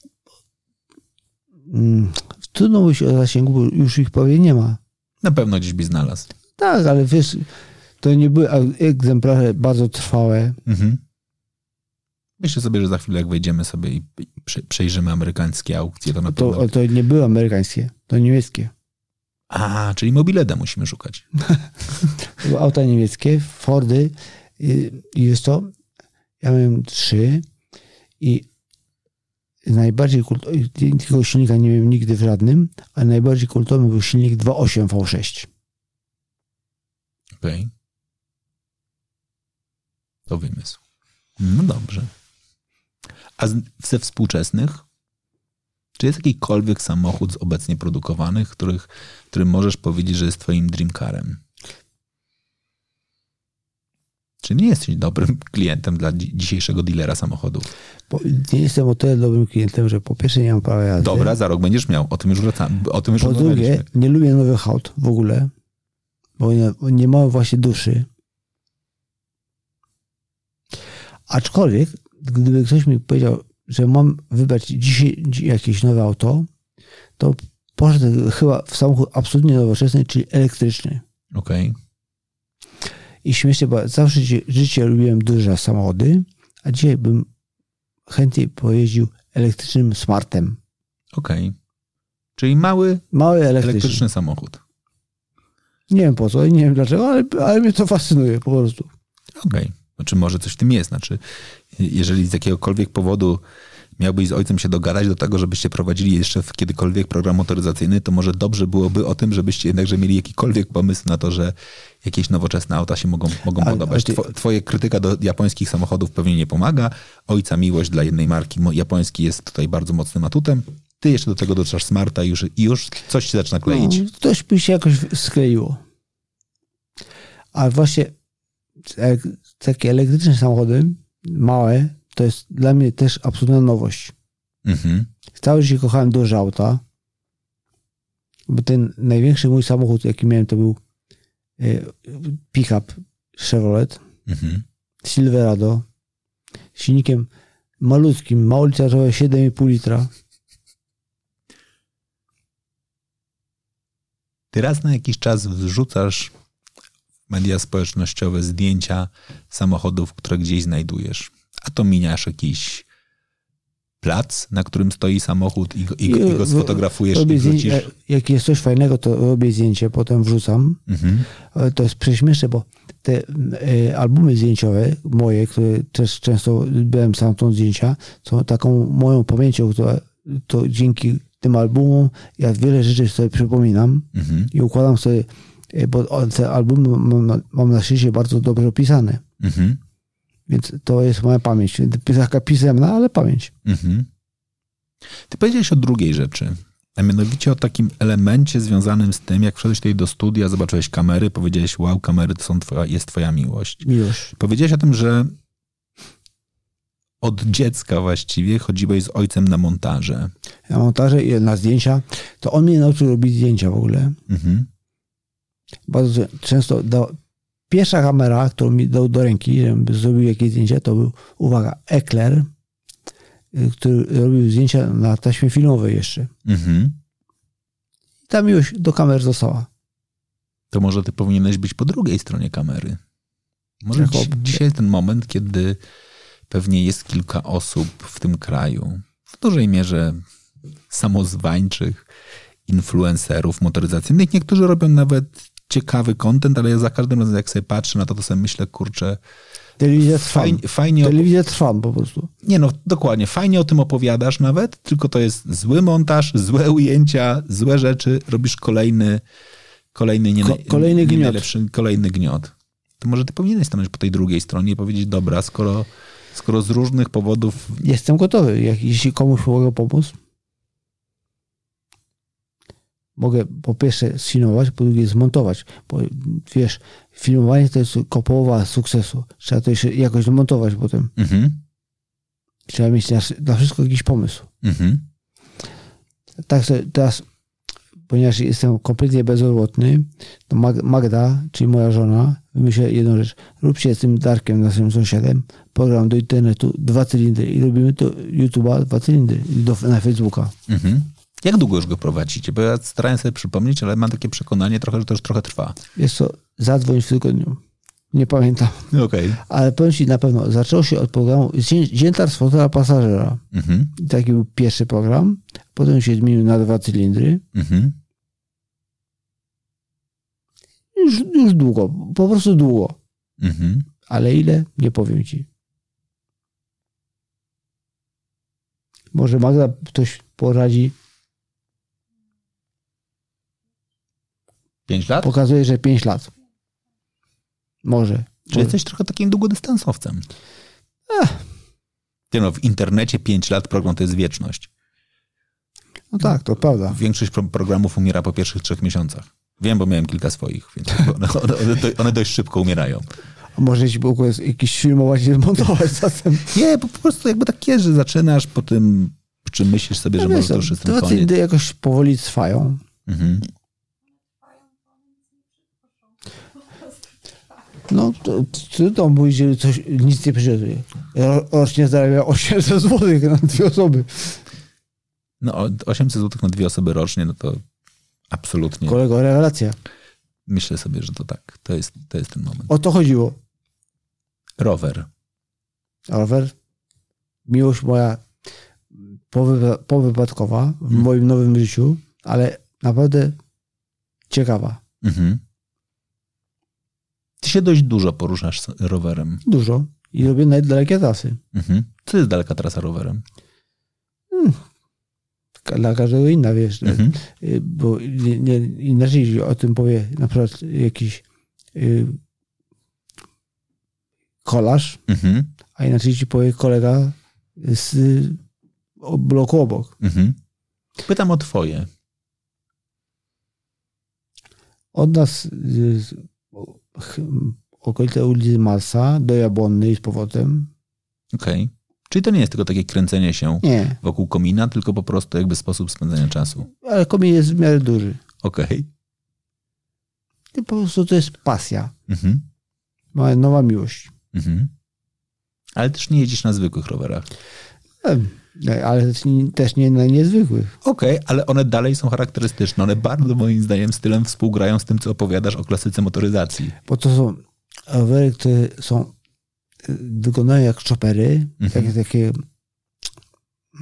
Mm, trudno mówić o zasięgu, bo już ich prawie nie ma. Na pewno gdzieś by znalazł. Tak, ale wiesz, to nie były egzemplarze bardzo trwałe. Mhm. Myślę sobie, że za chwilę jak wejdziemy sobie i i prze, przejrzymy amerykańskie aukcje, to na pewno... To, to nie były amerykańskie, to niemieckie. A, czyli mobileda musimy szukać. Auta niemieckie, Fordy i, i jest to, ja miałem trzy i najbardziej kultowy, tego silnika nie miałem nigdy w żadnym, ale najbardziej kultowy był silnik 2.8 V6. Okej. To wymysł. No dobrze. A ze współczesnych? Czy jest jakikolwiek samochód z obecnie produkowanych, których, którym możesz powiedzieć, że jest twoim dream carem? Czy nie jesteś dobrym klientem dla dzi- dzisiejszego dealera samochodów? Bo nie jestem o tyle dobrym klientem, że po pierwsze nie mam prawa jazdy. Dobra, za rok będziesz miał. O tym już wracamy. O tym już Po drugie, nie lubię nowych aut w ogóle, bo nie, nie mają właśnie duszy. Aczkolwiek, gdyby ktoś mi powiedział, że mam wybrać dzisiaj dzi- jakieś nowe auto, to poszedł chyba w samochód absolutnie nowoczesny, czyli elektryczny. Okej. I śmiesznie, bo zawsze życie, życie lubiłem duże samochody, a dzisiaj bym chętniej pojeździł elektrycznym smartem. Okej. Czyli mały, Mały elektryczny. elektryczny samochód. Nie wiem po co, i nie wiem dlaczego, ale, ale mnie to fascynuje po prostu. Okej. Znaczy może coś w tym jest. Znaczy, jeżeli z jakiegokolwiek powodu miałbyś z ojcem się dogadać do tego, żebyście prowadzili jeszcze w kiedykolwiek program motoryzacyjny, to może dobrze byłoby o tym, żebyście jednakże mieli jakikolwiek pomysł na to, że jakieś nowoczesne auta się mogą, mogą Ale- podobać. ale ty- Two, twoje krytyka do japońskich samochodów pewnie nie pomaga. Ojca miłość dla jednej marki japońskiej jest tutaj bardzo mocnym atutem. Ty jeszcze do tego doczasz smarta i już, już coś się zaczyna kleić. No, coś by się jakoś skleiło. A właśnie takie elektryczne samochody, małe, to jest dla mnie też absolutna nowość. Mhm. Całe życie kochałem duże auta, bo ten największy mój samochód, jaki miałem, to był e, pick-up Chevrolet Mhm. Silverado z silnikiem malutkim, małolitrażowe 7,5 litra. Ty raz na jakiś czas wrzucasz media społecznościowe zdjęcia samochodów, które gdzieś znajdujesz. A to miniasz jakiś plac, na którym stoi samochód i go, i i go I- sfotografujesz i Robię wrzucisz. zdjęcie, jak jest coś fajnego, to robię zdjęcie, potem wrzucam. Mhm. Ale to jest prześmieszne, bo te e, albumy zdjęciowe moje, które też często byłem sam tą zdjęcia, są taką moją pamięcią, która to dzięki tym albumom ja wiele rzeczy sobie przypominam Mhm. i układam sobie, e, bo o- te albumy mam na, mam na szczęście bardzo dobrze opisane. Mhm. Więc to jest moja pamięć. Taka pisemna, ale pamięć. Mhm. Ty powiedziałeś o drugiej rzeczy, a mianowicie o takim elemencie związanym z tym, jak wszedłeś tutaj do studia, zobaczyłeś kamery, powiedziałeś, wow, kamery to są twoja, jest twoja miłość. Miłość. Powiedziałeś o tym, że od dziecka właściwie chodziłeś z ojcem na montaże. Na montaże i na zdjęcia, to on mnie nauczył robić zdjęcia w ogóle. Mhm. Bardzo często dał, pierwsza kamera, którą mi dał do ręki, żebym zrobił jakieś zdjęcie, to był, uwaga, Ekler y, który robił zdjęcia na taśmie filmowej jeszcze. Mhm. I ta miłość do kamer została. To może ty powinieneś być po drugiej stronie kamery. Może Jako- dziś, dzisiaj jest ten moment, kiedy pewnie jest kilka osób w tym kraju, w dużej mierze samozwańczych influencerów motoryzacyjnych. Niektórzy robią nawet ciekawy content, ale ja za każdym razem, jak sobie patrzę na to, to sobie myślę, kurczę, Telewizja trwa. fajnie, fajnie Telewizja trwa po prostu. nie no, dokładnie, fajnie o tym opowiadasz nawet, tylko to jest zły montaż, złe ujęcia, złe rzeczy, robisz kolejny, kolejny, nie, Ko- kolejny nie gniot. najlepszy, kolejny gniot. To może ty powinieneś stanąć po tej drugiej stronie i powiedzieć, dobra, skoro, skoro z różnych powodów, Jestem gotowy. Jak, jeśli komuś mogę pomóc, mogę po pierwsze sfilmować, po drugie zmontować. Bo wiesz, filmowanie to jest połowa sukcesu. Trzeba to jeszcze jakoś zmontować potem. mhm, Trzeba mieć na, na wszystko jakiś pomysł. mhm, Tak sobie teraz, ponieważ jestem kompletnie bezrobotny, to Mag- Magda, czyli moja żona, wymyśliła jedną rzecz. Róbcie z tym Darkiem, naszym sąsiadem, program do internetu, dwa cylindry i robimy to YouTube'a, dwa cylindry do, na Facebooka. mhm. Jak długo już go prowadzicie? Bo ja starałem sobie przypomnieć, ale mam takie przekonanie trochę, że to już trochę trwa. Jest to zadzwoń w tygodniu. Nie pamiętam. Okej. Ale powiem ci na pewno, zaczęło się od programu Dzień- Dziętar z fotela pasażera. Mhm, I taki był pierwszy program. Potem się zmienił na dwa cylindry. mhm. Już, już długo, po prostu długo. Mhm. Ale ile? Nie powiem ci. Może Magda ktoś poradzi. Pięć lat? Pokazuje, że 5 lat. Może. Czy jesteś trochę takim długodystansowcem? Ty no, w internecie 5 lat program to jest wieczność. No tak, to prawda. Większość pro- programów umiera po pierwszych trzech miesiącach. Wiem, bo miałem kilka swoich, więc one, one, one, do- one dość szybko umierają. A może ci było jakiś filmować i zmontować zatem. Nie, bo po prostu jakby tak jest, że zaczynasz, potem czy myślisz sobie, że No może wiesz, to już jest ten koniec. jakoś powoli trwają. Mhm. No, to, to, to mówi, że coś, nic nie. Ro- Rocznie zarabia 800 zł na dwie osoby. No, o- 800 zł na dwie osoby rocznie, no to absolutnie. Kolego, rewelacja. Myślę sobie, że to tak. To jest, to jest ten moment. O to chodziło. Rower. Rower, miłość moja powy, powypadkowa w Mhm. moim nowym życiu, ale naprawdę ciekawa. Mhm. Ty się dość dużo poruszasz z rowerem. Dużo. I robię nawet dalekie trasy. Mhm. Co jest daleka trasa rowerem? Ka- Dla każdego inna, wiesz. Mhm. Y, Bo nie, nie, inaczej o tym powie na przykład jakiś y, kolarz, Mhm. a inaczej ci powie kolega z bloku obok. Mhm. Pytam o twoje. Od nas y, okolice ulicy Marsa do Jabłonnej z powrotem. Okej. Czyli to nie jest tylko takie kręcenie się Nie, wokół komina, tylko po prostu jakby sposób spędzania czasu. ale komin jest w miarę duży. Okej. I po prostu to jest pasja. Mhm. Moja nowa miłość. Mhm. Ale też nie jeździsz na zwykłych rowerach. Ale też nie- też nie na niezwykłych. Okej, ale one dalej są charakterystyczne. One bardzo moim zdaniem stylem współgrają z tym, co opowiadasz o klasyce motoryzacji. Bo to są rowery, które są y, wyglądają jak chopery, Mhm. jak takie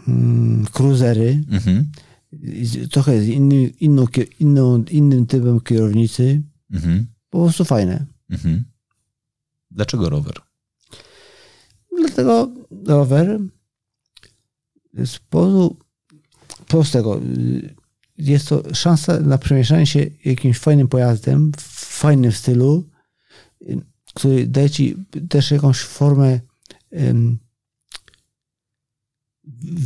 mm, cruisery. Mhm. Trochę z inny, inną, inną, innym typem kierownicy. Mhm. Po prostu fajne. Mhm. Dlaczego rower? Dlatego rower z powodu prostego. y, Jest to szansa na przemieszczanie się jakimś fajnym pojazdem, w fajnym stylu, y, który daje ci też jakąś formę em,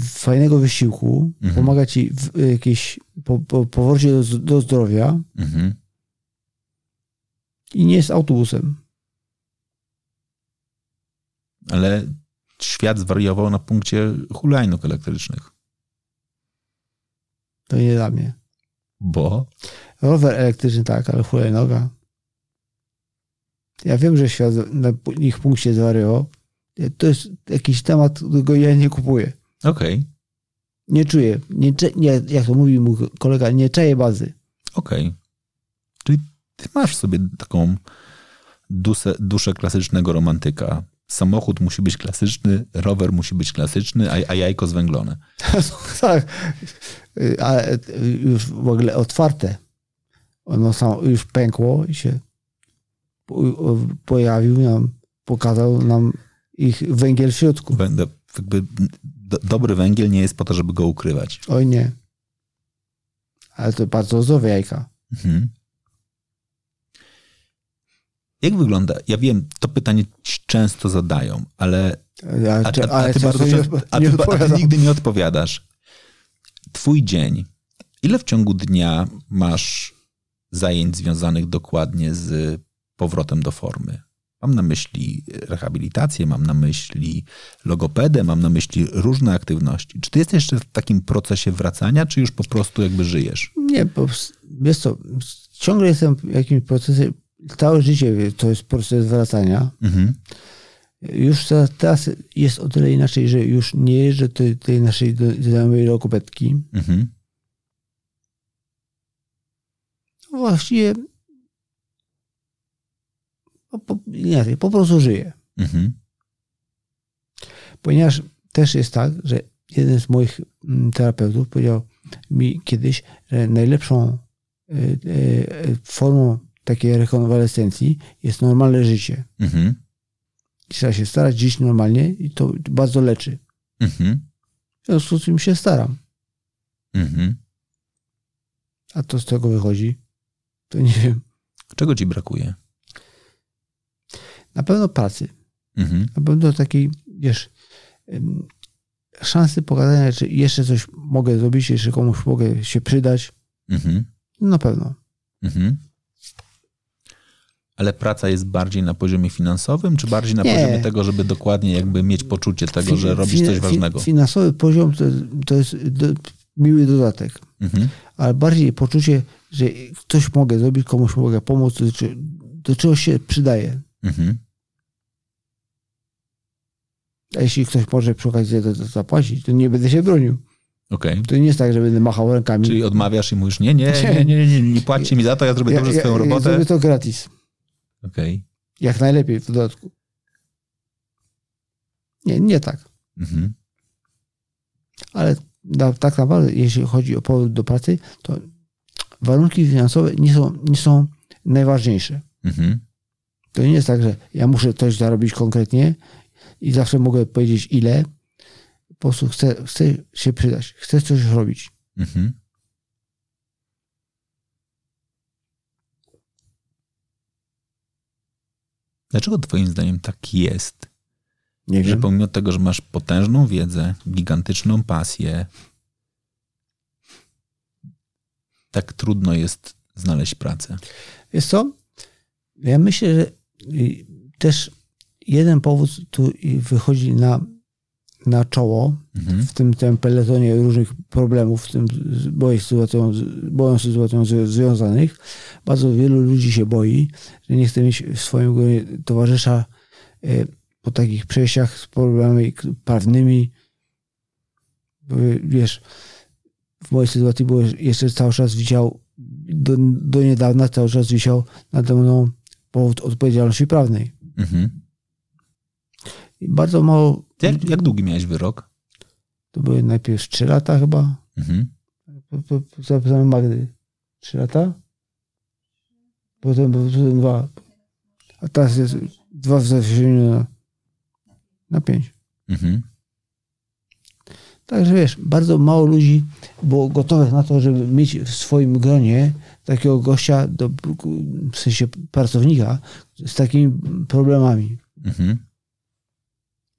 fajnego wysiłku, Mhm. pomaga ci w jakiejś po, po, powrocie do, do zdrowia Mhm. i nie jest autobusem. Ale świat zwariował na punkcie hulajnóg elektrycznych. To nie dla mnie. Bo? Rower elektryczny tak, ale hulajnoga. Ja wiem, że świat na ich punkcie zwariował. To jest jakiś temat, którego ja nie kupuję. Okej, Nie czuję, nie, nie, jak to mówi mój kolega, nie czaję bazy. okej. Czyli ty masz sobie taką dusę, duszę klasycznego romantyka. Samochód musi być klasyczny, rower musi być klasyczny, a, a jajko zwęglone. tak, Y, ale y, już w ogóle otwarte. Ono samo już pękło i się po- pojawił nam, pokazał nam ich węgiel w środku. Będę, jakby, do, dobry węgiel nie jest po to, żeby go ukrywać. Oj nie. Ale to bardzo zdrowe jajka. Mhm. Jak wygląda? Ja wiem, to pytanie ci często zadają, ale, a, a, a, ale ty, bardzo często, a, ty, a ty odpowiadam. nigdy nie odpowiadasz. Twój dzień. Ile w ciągu dnia masz zajęć związanych dokładnie z powrotem do formy? Mam na myśli rehabilitację, mam na myśli logopedę, mam na myśli różne aktywności. Czy ty jesteś jeszcze w takim procesie wracania, czy już po prostu jakby żyjesz? Nie, bo wiesz co, ciągle jestem w jakimś procesie, całe życie to jest proces wracania. Mhm. Już teraz, teraz jest o tyle inaczej, że już nie jeżdżę do tej, tej naszej do- znajomej lokopetki. Mhm. No Właściwie po, po, inaczej, po prostu żyję. Mhm. Ponieważ też jest tak, że jeden z moich mm, terapeutów powiedział mi kiedyś, że najlepszą y, y, formą takiej rekonwalescencji jest normalne życie. Mhm. Trzeba się starać żyć normalnie i to bardzo leczy. Mhm. W związku z tym się staram. Mhm. A to z tego wychodzi, to nie wiem. Czego ci brakuje? Na pewno pracy. Mhm. Na pewno takiej, wiesz, szansy pokazania, czy jeszcze coś mogę zrobić, jeszcze komuś mogę się przydać. Mhm. Na pewno. Mhm. Ale praca jest bardziej na poziomie finansowym, czy bardziej na Nie. poziomie tego, żeby dokładnie jakby mieć poczucie tego, że Fin- robisz fin- coś fin- ważnego? Finansowy poziom to, to jest do, miły dodatek, Mhm. ale bardziej poczucie, że coś mogę zrobić, komuś mogę pomóc, do, do czegoś się przydaje. Mhm. A jeśli ktoś może przy okazji to zapłacić, to nie będę się bronił. Okej. To nie jest tak, że będę machał rękami. Czyli odmawiasz i mówisz, nie, nie, nie, nie, nie, nie, nie płaccie mi za to, ja zrobię dobrze swoją robotę. Zrobię to gratis. Okej. Jak najlepiej w dodatku. Nie, nie tak. Mhm. Ale na, tak naprawdę, jeśli chodzi o powód do pracy, to warunki finansowe nie są, nie są najważniejsze. Mhm. To nie jest tak, że ja muszę coś zarobić konkretnie i zawsze mogę powiedzieć ile. Po prostu chcę, chcę się przydać, chcę coś robić. Mhm. Dlaczego twoim zdaniem tak jest? Nie że wiem. pomimo tego, że masz potężną wiedzę, gigantyczną pasję, tak trudno jest znaleźć pracę. Wiesz co? Ja myślę, że y, też jeden powód tu wychodzi na, na czoło Mhm. w tym, tym peletonie różnych problemów, w tym z boją sytuacją, boją sytuacją zwi- związanych. Bardzo wielu ludzi się boi, że nie chce mieć w swoim gronie towarzysza y, po takich przejściach z problemami prawnymi. Wiesz, w mojej sytuacji było jeszcze cały czas wisiał, do, do niedawna cały czas wisiał nade mną powód odpowiedzialności prawnej. Mhm. I bardzo mało. Jak, jak długi miałeś wyrok? To były najpierw 3 lata chyba. Mhm. Zapisałem Magdy. 3 lata? Potem, potem dwa. A teraz jest dwa w zawieszeniu na, na pięć. Mhm. Także wiesz, bardzo mało ludzi było gotowych na to, żeby mieć w swoim gronie takiego gościa, do, w sensie pracownika, z takimi problemami. Mhm.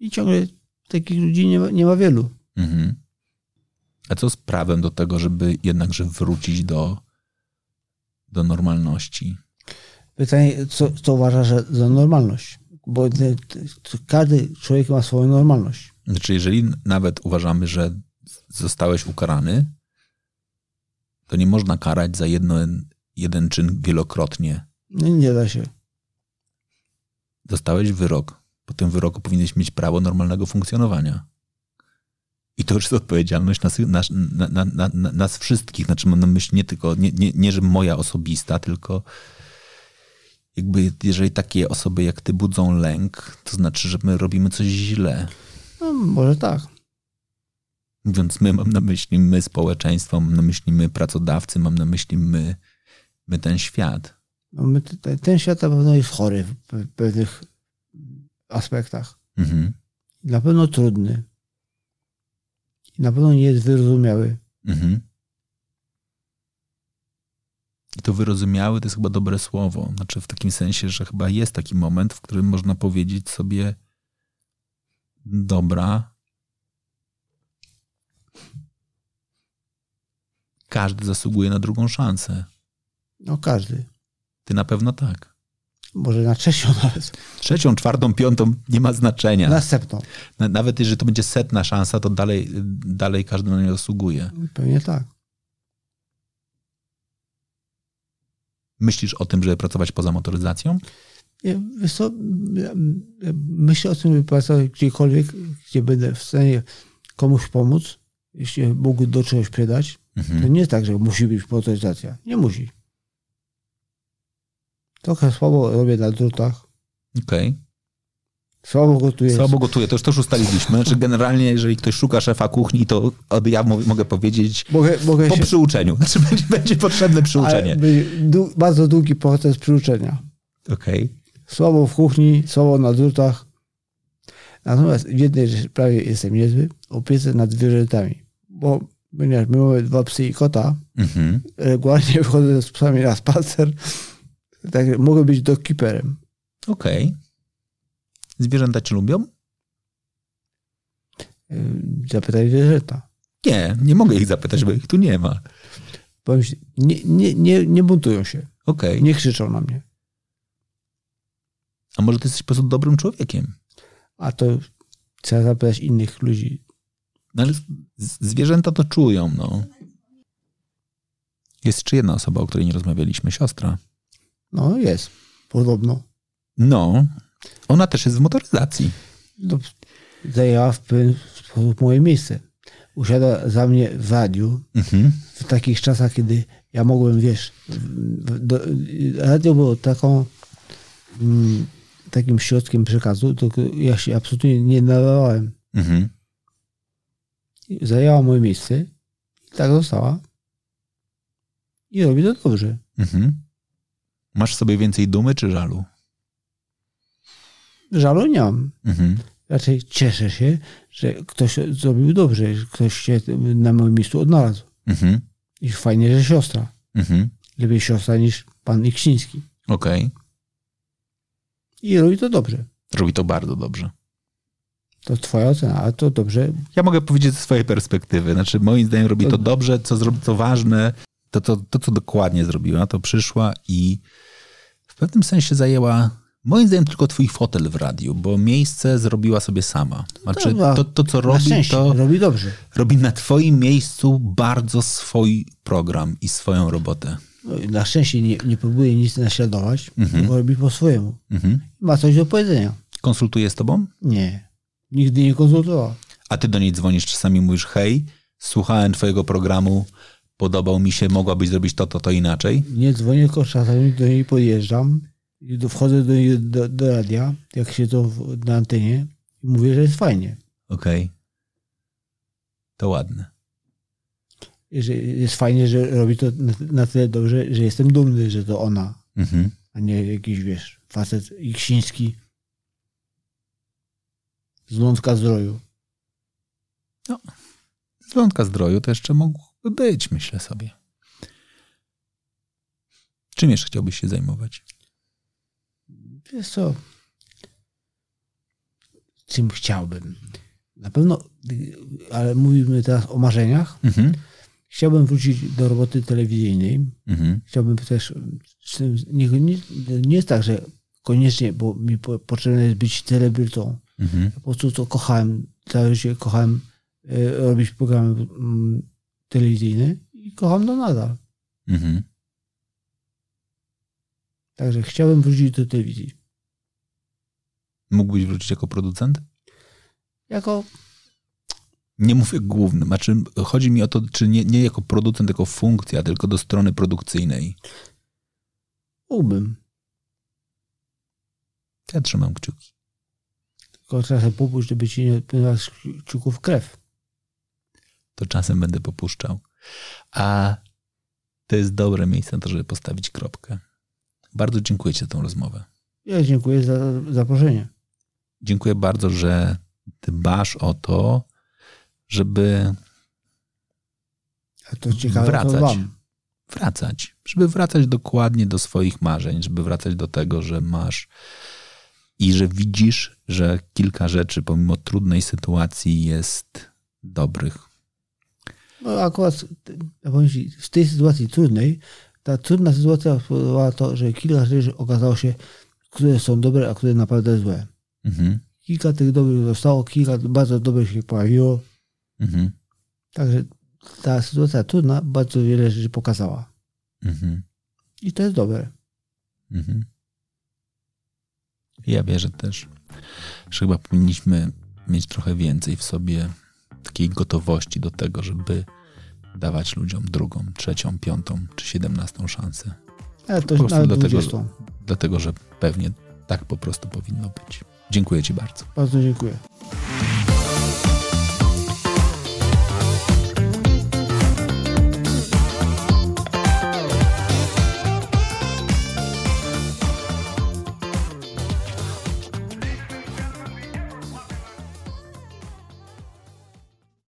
I ciągle takich ludzi nie ma, nie ma wielu. Mhm. A co z prawem do tego, żeby jednakże wrócić do, do normalności? Pytanie, co, co uważasz za- za normalność? Bo te, każdy człowiek ma swoją normalność. Znaczy, jeżeli nawet uważamy, że zostałeś ukarany, to nie można karać za jedno, jeden czyn wielokrotnie. Nie da się. Dostałeś wyrok. Po tym wyroku powinieneś mieć prawo normalnego funkcjonowania. I to już jest odpowiedzialność nas, nas, na, na, na, nas wszystkich. Znaczy mam na myśli nie tylko, nie, nie, nie, że moja osobista, tylko jakby jeżeli takie osoby jak ty budzą lęk, to znaczy, że my robimy coś źle. No, może tak. Mówiąc my, mam na myśli my społeczeństwo, mam na myśli my pracodawcy, mam na myśli my, my ten świat. No my, ten świat na pewno jest chory w pewnych aspektach. Mhm. Na pewno trudny. Na pewno nie jest wyrozumiały. Mhm. I to wyrozumiały to jest chyba dobre słowo. Znaczy w takim sensie, że chyba jest taki moment, w którym można powiedzieć sobie dobra, każdy zasługuje na drugą szansę. No każdy. Ty na pewno tak. Może na trzecią nawet. Trzecią, czwartą, piątą nie ma znaczenia. Następną. Nawet jeżeli to będzie setna szansa, to dalej, dalej każdy na nią zasługuje. Pewnie tak. Myślisz o tym, żeby pracować poza motoryzacją? Wiesz co, myślę o tym, żeby pracować gdziekolwiek, gdzie będę w stanie komuś pomóc, jeśli mógł do czegoś przydać. Mhm. To nie jest tak, że musi być motoryzacja. Nie musi. Trochę słabo robię na drutach. Okej. Okay. Słabo gotuję. Słabo gotuję, to już też ustaliliśmy. Znaczy generalnie, jeżeli ktoś szuka szefa kuchni, to ja mogę powiedzieć mogę, mogę po się... przyuczeniu. Znaczy będzie, będzie potrzebne przyuczenie. Bardzo długi proces przyuczenia. Okej. Okay. Słabo w kuchni, słabo na drutach. Natomiast w jednej rzeczy prawie jestem niezły, opiece nad zwierzętami. Bo ponieważ my mamy dwa psy i kota, mhm. regularnie wychodzę z psami na spacer, tak mogę być dokiperem. Okej. Okay. Zwierzęta cię lubią? Zapytaj zwierzęta. Nie, nie mogę ich zapytać, bo ich tu nie ma. Powiem ci, nie, nie, nie, nie buntują się. Okej. Okay. Nie krzyczą na mnie. A może ty jesteś po prostu dobrym człowiekiem? A to trzeba zapytać innych ludzi. No ale zwierzęta to czują, no. Jest jeszcze jedna osoba, o której nie rozmawialiśmy, siostra. No jest, podobno. No, ona też jest w motoryzacji. No, zajęła w pewien sposób moje miejsce. Usiadła za mnie w radiu mhm. w takich czasach, kiedy ja mogłem, wiesz, do, radio było taką mm, takim środkiem przekazu, tylko ja się absolutnie nie nadawałem. Mhm. Zajęła moje miejsce i tak została. I robi to dobrze. Mhm. Masz sobie więcej dumy czy żalu? Żalu nie mam. Mhm. Raczej cieszę się, że ktoś zrobił dobrze, że ktoś się na moim miejscu odnalazł. Mhm. I fajnie, że siostra. Mhm. Lepiej siostra niż pan Iksiński. Okej. Okay. I robi to dobrze. Robi to bardzo dobrze. To twoja ocena, ale to dobrze. Ja mogę powiedzieć ze swojej perspektywy. Znaczy, moim zdaniem robi to dobrze, co, co ważne, to, to, to, co dokładnie zrobiła, to przyszła i w pewnym sensie zajęła, moim zdaniem, tylko twój fotel w radiu, bo miejsce zrobiła sobie sama. Znaczy, to, to, co robi, to robi dobrze. Robi na twoim miejscu bardzo swój program i swoją robotę. No, na szczęście nie, nie próbuje nic naśladować, mhm. tylko robi po swojemu. Mhm. Ma coś do powiedzenia. Konsultuje z tobą? Nie. Nigdy nie konsultował. A ty do niej dzwonisz czasami mówisz, hej, słuchałem twojego programu, podobał mi się, mogłabyś zrobić to, to, to inaczej? Nie dzwonię, tylko czasami do niej podjeżdżam i wchodzę do, niej, do, do radia, jak się to na antenie i mówię, że jest fajnie. Okej. Okay. To ładne. Że jest fajnie, że robi to na tyle dobrze, że jestem dumny, że to ona, mhm. a nie jakiś, wiesz, facet iksiński z lądka zdroju. No, z lądka zdroju to jeszcze mógł być, myślę sobie. Czym jeszcze chciałbyś się zajmować? Wiesz co? Czym chciałbym? Na pewno, ale mówimy teraz o marzeniach. Mhm. Chciałbym wrócić do roboty telewizyjnej. Mhm. Chciałbym też, nie, nie, nie jest tak, że koniecznie, bo mi potrzebne jest być celebrytą. Mhm. Po prostu to kochałem, całe życie kochałem y, robić programy mm, telewizyjny i kocham to nadal. Mhm. Także chciałbym wrócić do telewizji. Mógłbyś wrócić jako producent? Jako. Nie mówię głównym, znaczy chodzi mi o to, czy nie, nie jako producent, jako funkcja, tylko do strony produkcyjnej. Mógłbym. Ja trzymam kciuki. Tylko czasem popuść, żeby ci nie z kciuków krew. To czasem będę popuszczał. A to jest dobre miejsce na to, żeby postawić kropkę. Bardzo dziękuję Ci za tą rozmowę. Ja dziękuję za zaproszenie. Dziękuję bardzo, że dbasz o to, żeby to ciekawe, Wracać. to wracać. Żeby wracać dokładnie do swoich marzeń, żeby wracać do tego, że masz i że widzisz, że kilka rzeczy pomimo trudnej sytuacji jest dobrych. No akurat w tej sytuacji trudnej, ta trudna sytuacja spowodowała to, że kilka rzeczy okazało się, które są dobre, a które naprawdę złe. Mhm. Kilka tych dobrych zostało, kilka bardzo dobrych się pojawiło. Mhm. Także ta sytuacja trudna bardzo wiele rzeczy pokazała. Mhm. I to jest dobre. Mhm. Ja wierzę też, że chyba powinniśmy mieć trochę więcej w sobie takiej gotowości do tego, żeby dawać ludziom drugą, trzecią, piątą czy siedemnastą szansę. Ale to Po prostu dlatego, 20. dlatego, że pewnie tak po prostu powinno być. Dziękuję Ci bardzo. Bardzo dziękuję.